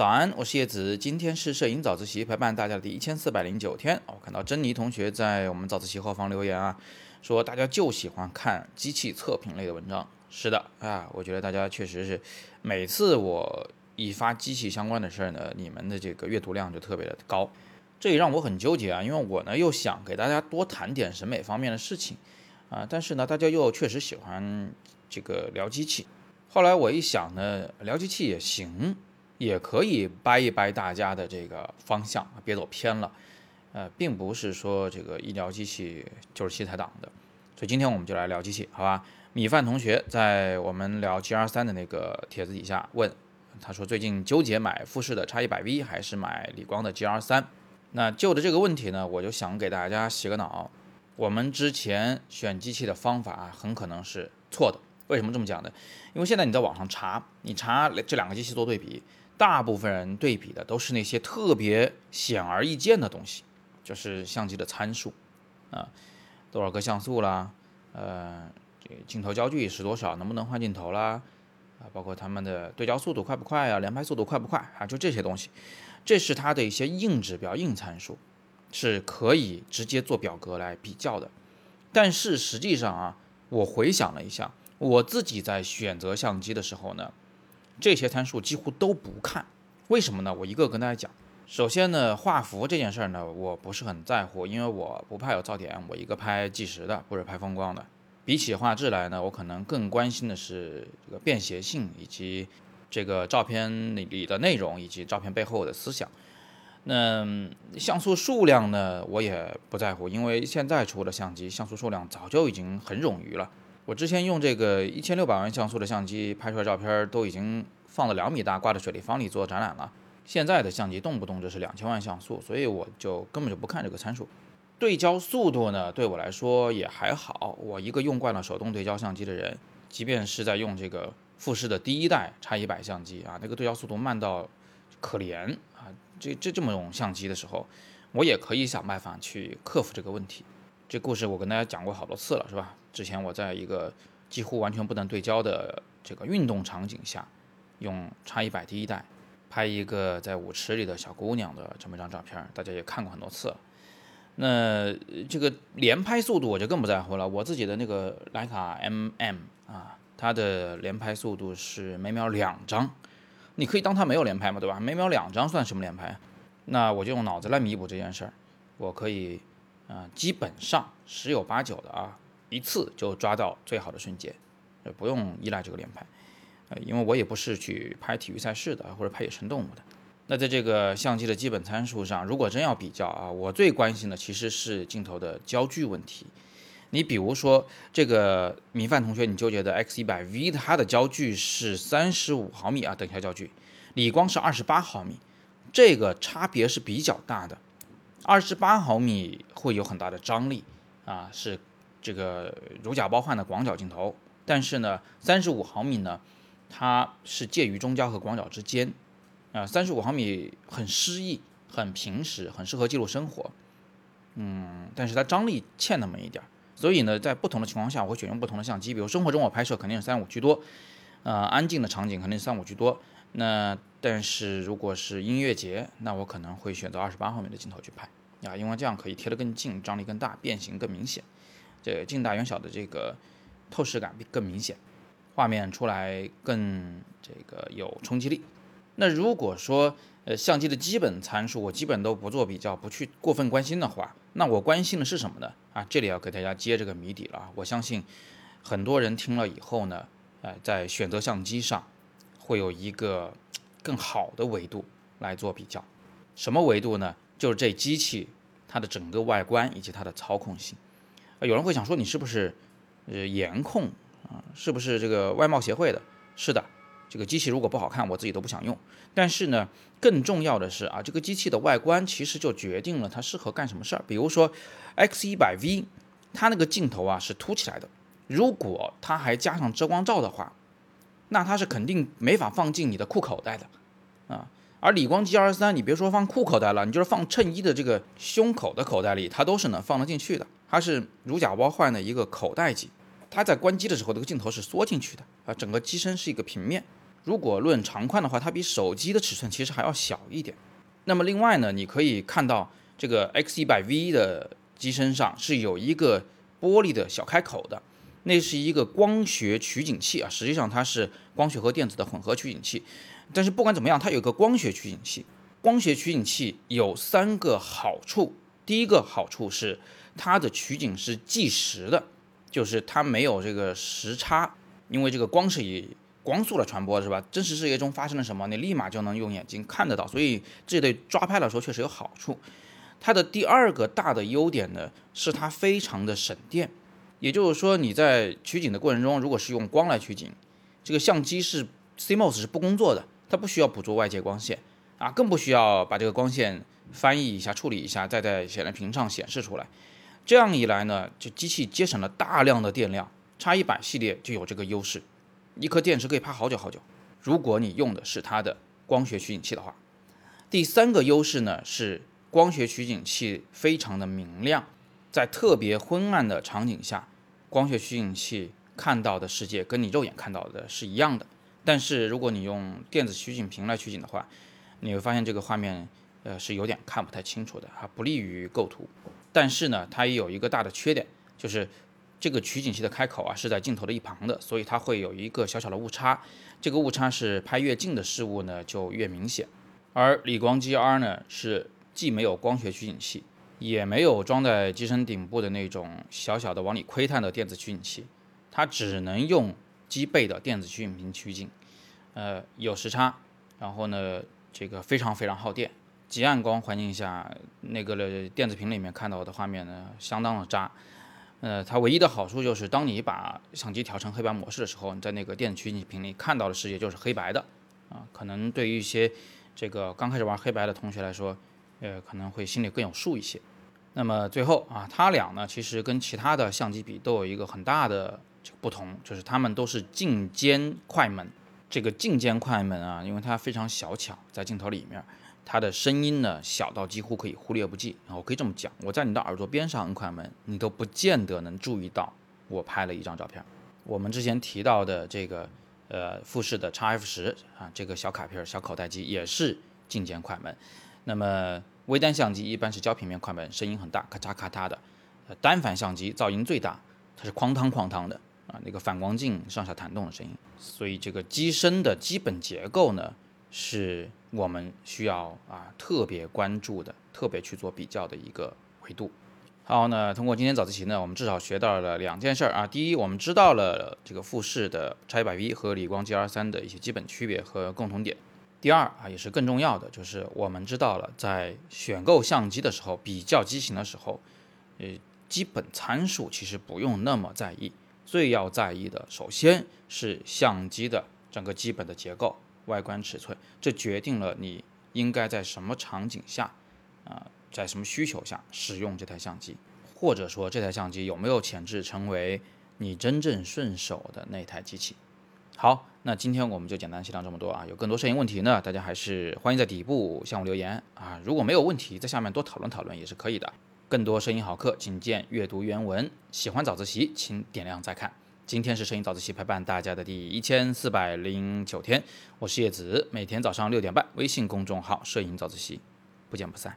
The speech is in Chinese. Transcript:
早安，我是叶子，今天是摄影早自习陪伴大家的第一千四百零九天。我看到珍妮同学在我们早自习后方留言啊，说大家就喜欢看机器测评类的文章。是的啊，我觉得大家确实是，每次我一发机器相关的事儿呢，你们的这个阅读量就特别的高，这也让我很纠结啊，因为我呢又想给大家多谈点审美方面的事情啊，但是呢大家又确实喜欢这个聊机器。后来我一想呢，聊机器也行。也可以掰一掰大家的这个方向，别走偏了。呃，并不是说这个医疗机器就是器材党的，所以今天我们就来聊机器，好吧？米饭同学在我们聊 G R 三的那个帖子底下问，他说最近纠结买富士的 X 一百 V 还是买理光的 G R 三。那就着这个问题呢，我就想给大家洗个脑。我们之前选机器的方法很可能是错的。为什么这么讲呢？因为现在你在网上查，你查这两个机器做对比。大部分人对比的都是那些特别显而易见的东西，就是相机的参数，啊，多少个像素啦，呃，这镜头焦距是多少，能不能换镜头啦，啊，包括他们的对焦速度快不快啊，连拍速度快不快啊，就这些东西，这是它的一些硬指标、硬参数，是可以直接做表格来比较的。但是实际上啊，我回想了一下，我自己在选择相机的时候呢。这些参数几乎都不看，为什么呢？我一个跟大家讲。首先呢，画幅这件事儿呢，我不是很在乎，因为我不怕有噪点，我一个拍纪实的或者拍风光的。比起画质来呢，我可能更关心的是这个便携性以及这个照片里的内容以及照片背后的思想。那像素数量呢，我也不在乎，因为现在出的相机像素数量早就已经很冗余了。我之前用这个一千六百万像素的相机拍出来照片，都已经放了两米大，挂在水立方里做展览了。现在的相机动不动就是两千万像素，所以我就根本就不看这个参数。对焦速度呢，对我来说也还好。我一个用惯了手动对焦相机的人，即便是在用这个富士的第一代 X 一百相机啊，那个对焦速度慢到可怜啊，这这这么种相机的时候，我也可以想办法去克服这个问题。这故事我跟大家讲过好多次了，是吧？之前我在一个几乎完全不能对焦的这个运动场景下，用 X 一百第一代拍一个在舞池里的小姑娘的这么一张照片，大家也看过很多次了。那这个连拍速度我就更不在乎了，我自己的那个徕卡 MM 啊，它的连拍速度是每秒两张，你可以当它没有连拍嘛，对吧？每秒两张算什么连拍？那我就用脑子来弥补这件事儿，我可以。啊，基本上十有八九的啊，一次就抓到最好的瞬间，呃不用依赖这个连拍，呃，因为我也不是去拍体育赛事的或者拍野生动物的。那在这个相机的基本参数上，如果真要比较啊，我最关心的其实是镜头的焦距问题。你比如说这个米饭同学，你纠结的 X 一百 V，它的焦距是三十五毫米啊，等效焦距，理光是二十八毫米，这个差别是比较大的。二十八毫米会有很大的张力啊，是这个如假包换的广角镜头。但是呢，三十五毫米呢，它是介于中焦和广角之间啊。三十五毫米很诗意，很平实，很适合记录生活。嗯，但是它张力欠那么一点儿。所以呢，在不同的情况下，我会选用不同的相机。比如生活中我拍摄肯定是三五居多，呃，安静的场景肯定是三五居多。那但是如果是音乐节，那我可能会选择二十八毫米的镜头去拍啊，因为这样可以贴得更近，张力更大，变形更明显，这近大远小的这个透视感更明显，画面出来更这个有冲击力。那如果说呃相机的基本参数我基本都不做比较，不去过分关心的话，那我关心的是什么呢？啊，这里要给大家揭这个谜底了。我相信很多人听了以后呢，呃，在选择相机上。会有一个更好的维度来做比较，什么维度呢？就是这机器它的整个外观以及它的操控性。有人会想说，你是不是呃颜控啊？是不是这个外貌协会的？是的，这个机器如果不好看，我自己都不想用。但是呢，更重要的是啊，这个机器的外观其实就决定了它适合干什么事儿。比如说 X 一百 V，它那个镜头啊是凸起来的，如果它还加上遮光罩的话。那它是肯定没法放进你的裤口袋的，啊，而理光 G R 三，你别说放裤口袋了，你就是放衬衣的这个胸口的口袋里，它都是能放得进去的。它是如假包换的一个口袋机，它在关机的时候，这个镜头是缩进去的啊，整个机身是一个平面，如果论长宽的话，它比手机的尺寸其实还要小一点。那么另外呢，你可以看到这个 X 一百 V 的机身上是有一个玻璃的小开口的，那是一个光学取景器啊，实际上它是光学和电子的混合取景器。但是不管怎么样，它有个光学取景器。光学取景器有三个好处，第一个好处是它的取景是计时的，就是它没有这个时差，因为这个光是以光速来传播，是吧？真实世界中发生了什么，你立马就能用眼睛看得到，所以这对抓拍来说确实有好处。它的第二个大的优点呢，是它非常的省电，也就是说你在取景的过程中，如果是用光来取景，这个相机是 CMOS 是不工作的，它不需要捕捉外界光线。啊，更不需要把这个光线翻译一下、处理一下，再在显示屏上显示出来。这样一来呢，就机器节省了大量的电量。叉一百系列就有这个优势，一颗电池可以拍好久好久。如果你用的是它的光学取景器的话，第三个优势呢是光学取景器非常的明亮，在特别昏暗的场景下，光学取景器看到的世界跟你肉眼看到的是一样的。但是如果你用电子取景屏来取景的话，你会发现这个画面，呃，是有点看不太清楚的还，不利于构图。但是呢，它也有一个大的缺点，就是这个取景器的开口啊是在镜头的一旁的，所以它会有一个小小的误差。这个误差是拍越近的事物呢就越明显。而理光 GR 呢是既没有光学取景器，也没有装在机身顶部的那种小小的往里窥探的电子取景器，它只能用机背的电子取景屏取景，呃，有时差，然后呢。这个非常非常耗电，极暗光环境下，那个的电子屏里面看到的画面呢，相当的渣。呃，它唯一的好处就是，当你把相机调成黑白模式的时候，你在那个电子取景屏里看到的世界就是黑白的。啊，可能对于一些这个刚开始玩黑白的同学来说，呃，可能会心里更有数一些。那么最后啊，它俩呢，其实跟其他的相机比，都有一个很大的这个不同，就是它们都是镜间快门。这个镜间快门啊，因为它非常小巧，在镜头里面，它的声音呢小到几乎可以忽略不计啊。我可以这么讲，我在你的耳朵边上摁快门，你都不见得能注意到我拍了一张照片。我们之前提到的这个呃富士的 x F 十啊，这个小卡片小口袋机也是镜间快门。那么微单相机一般是焦平面快门，声音很大，咔嚓咔嚓的。单反相机噪音最大，它是哐当哐当的。啊，那个反光镜上下弹动的声音，所以这个机身的基本结构呢，是我们需要啊特别关注的，特别去做比较的一个维度。好，那通过今天早自习呢，我们至少学到了两件事儿啊。第一，我们知道了这个富士的 X 一百 V 和理光 GR 三的一些基本区别和共同点。第二啊，也是更重要的，就是我们知道了在选购相机的时候，比较机型的时候，呃，基本参数其实不用那么在意。最要在意的，首先是相机的整个基本的结构、外观尺寸，这决定了你应该在什么场景下，啊，在什么需求下使用这台相机，或者说这台相机有没有潜质成为你真正顺手的那台机器。好，那今天我们就简单细聊这么多啊，有更多摄影问题呢，大家还是欢迎在底部向我留言啊，如果没有问题，在下面多讨论讨论也是可以的。更多摄影好课，请见阅读原文。喜欢早自习，请点亮再看。今天是摄影早自习陪伴大家的第一千四百零九天，我是叶子，每天早上六点半，微信公众号“摄影早自习”，不见不散。